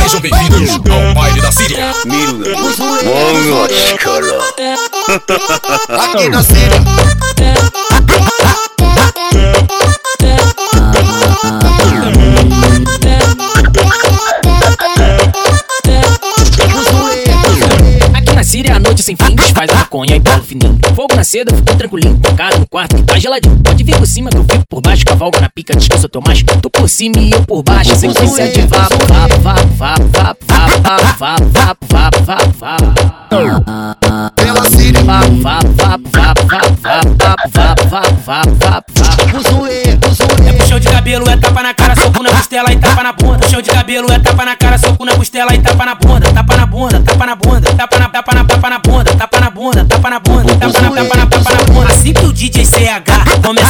Sejam bem-vindos ao baile da Síria. Aqui na Síria. Fininho Fogo na seda, ficou tranquilinho Tocado no quarto que tá geladinho Pode vir por cima que eu fico por baixo Cavalga na pica, diz que eu sou teu macho Tô por cima e eu por baixo Sequência de vapo, vapo, vapo, vapo, vapo, vapo, vapo, vapo, vapo, vapo, vapo Pela vapo, vapo, vapo, vapo, vapo, vapo, vapo, vapo, vapo, vapo Buzuê, buzuê. Puxão de cabelo é tapa na cara, soco na costela e tapa na bunda. Puxão de cabelo é tapa na cara, soco na costela e tapa na bunda. Tapa na bunda, tapa na bunda, tapa na tapa na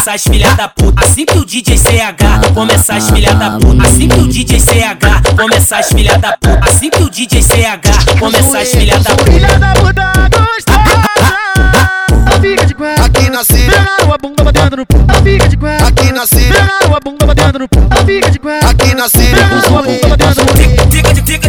começar as filha da puta. Assim que o DJ CH começar as filha da puta. Assim que o DJ CH começar as filha da puta. Assim que o DJ CH começar as filha da puta. Filha da puta gostosa fica de quatro Aqui na. Pegaram a bunda batendo no pau fica de quatro Aqui na. Pegaram a bunda batendo no pau fica de quatro Aqui na. Pegaram a bunda batendo no pau Fica de fica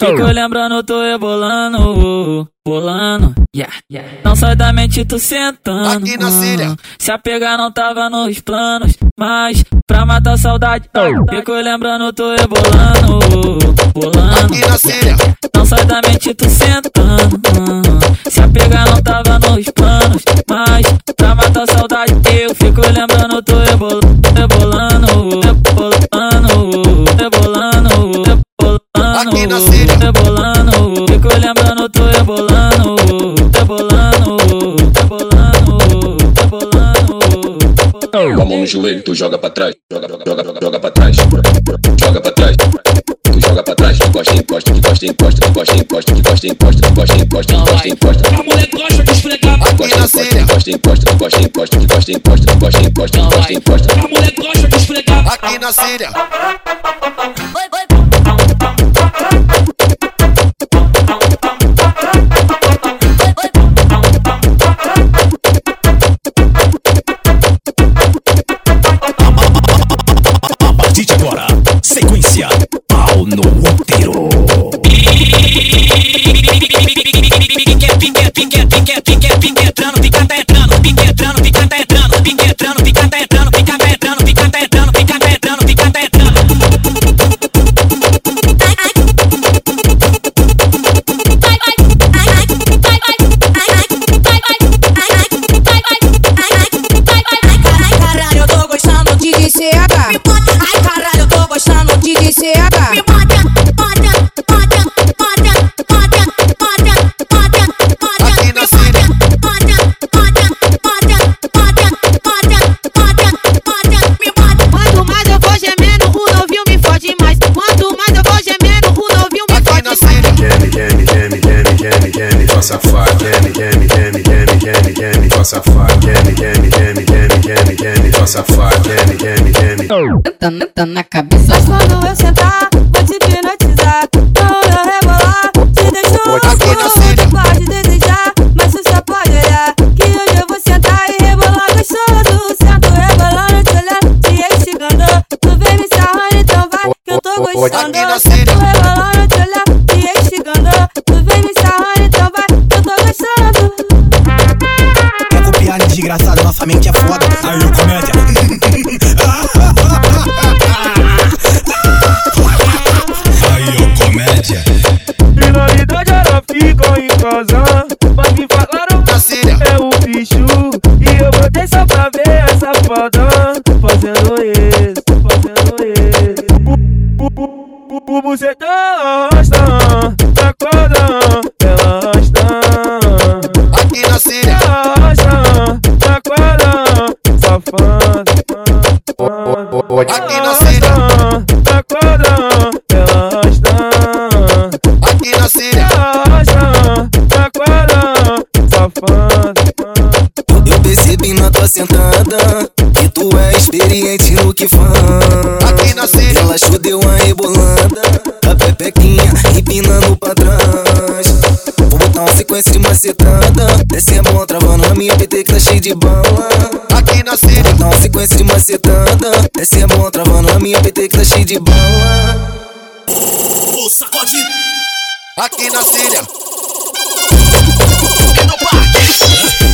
Fico lembrando, tô rebolando, bolando, yeah, yeah. Não sai da mente, tu sentando. Aqui na Síria. Se apegar não tava nos planos, mas pra matar a saudade. Fico lembrando, tô rebolando, Rebolando, fico lembrando, tô rebolando, rebolando, rebolando, rebolando. Com a mão no joelho, tu joga pra trás, joga, joga, joga, joga, joga pra trás, joga pra trás. Tu joga pra trás, tu gosta, encosta, tu gosta, encosta, tu gosta, encosta, tu gosta, encosta, tu gosta, encosta, tu gosta, encosta. A mulher gosta de esfregar. Tu Aqui gosta, na encosta, tu encosta, tu gosta, encosta, tu gosta, encosta, tu gosta, encosta, tu gosta, encosta. A mulher gosta de esfregar. Aqui na Síria. Geme. Tá na, cabeça. Mas quando eu sentar, vou te hipnotizar. Quando eu rebolar, te deixo louco. Pode desejar, mas tu só pode olhar. Que hoje eu vou sentar e rebolar gostoso. Sento rebolando, te olhando, te instigando. Tu vem me sarrando, então vai, que eu tô gostando. Sento rebolando, te olhando, te instigando. Tu vem me sarrando, então vai, que eu tô gostando. Quer copiar desgraçado, nossa mente é O buceta arrasta, acorda, ela arrasta. Aqui na Síria. Arrasta, acorda, safada. Aqui na Síria. Acorda, ela arrasta. Aqui na Síria. Arrasta, acorda, safada. Eu percebi na tua sentada que tu é experiente no que faz. Aqui na Síria. Deu uma rebolada, a pepequinha empinando pra trás. Vou botar uma sequência de macetada, desce é bom travando a minha PT que tá cheia de bala. Aqui na Síria. Botar uma sequência de macetada, desce é bom travando a minha PT que tá cheia de bala. Aqui na Síria. Aqui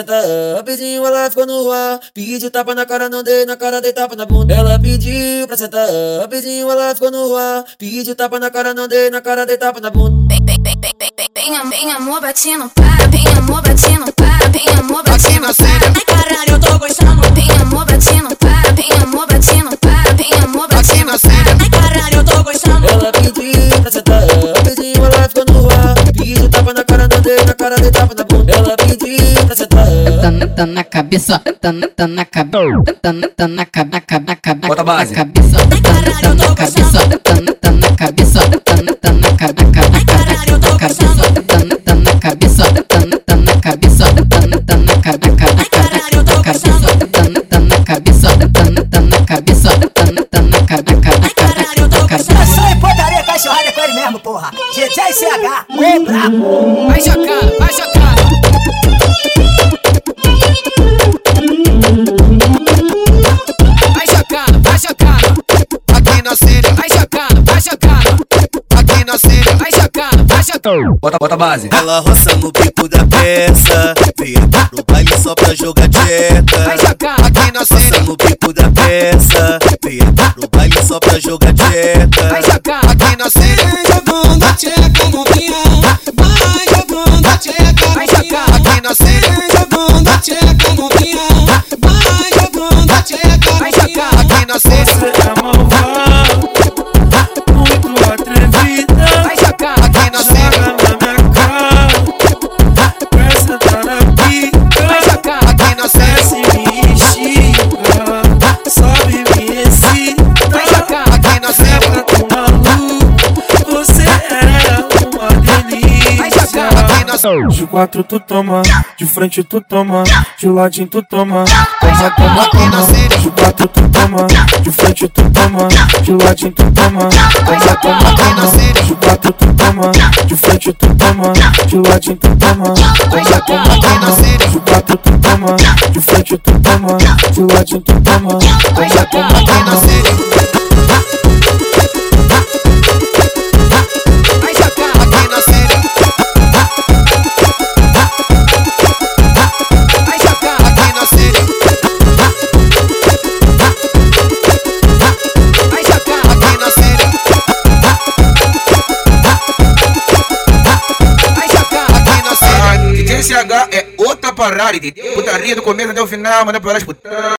sentar, rapidinho ela ficou no ar. Pediu tapa na cara, não dei na cara, dei tapa na bunda. Ela pediu pra sentar, rapidinho ela ficou no ar. Pediu tapa na cara, não dei na cara, dei tapa na bunda. Vem, vem, vem, vem, vem, vem, vem, am- vem amor batendo, para, vem amor batendo, para, vem amor batendo, na para. Ai caralho, eu tô gostando. Tá na, tá na cabeça, tá na, tá na cabeça, tá na, tá na cabeça, na cabeça, na cabeça, Bota base. na cabeça, tá na, tá na cabeça, tá na, tá na cabeça, tá na, tá na cabeça, na cabeça, na cabeça, tá na, tá na cabeça, tá na, tá na cabeça, tá na, tá na cabeça, na cabeça, na cabeça, tá na, tá na cabeça, tá na, tá na cabeça, tá na, tá na cabeça, na cabeça, na cabeça. Só em putaria cachorrada com ele mesmo, porra. DJ CH, o brabo. Vai jocando, vai jocando. Bota, bota a base. Ela roça no bico da peça, aqui pro baile só pra jogar Vai dieta. Aqui na. Roça no bico da peça, aqui pro baile só pra jogar dieta. De quatro tu toma, de frente tu toma, de ladinho tu toma, toma, toma, toma. De quatro tu toma, de frente tu toma, de ladinho tu toma, toma, toma, toma. De quatro tu toma, de frente tu toma, de ladinho tu toma, toma, toma, toma. De quatro tu toma, de frente tu toma, de ladinho tu toma, toma, toma, toma. Parada, entendeu? Putaria do começo até o final, manda pra elas putar.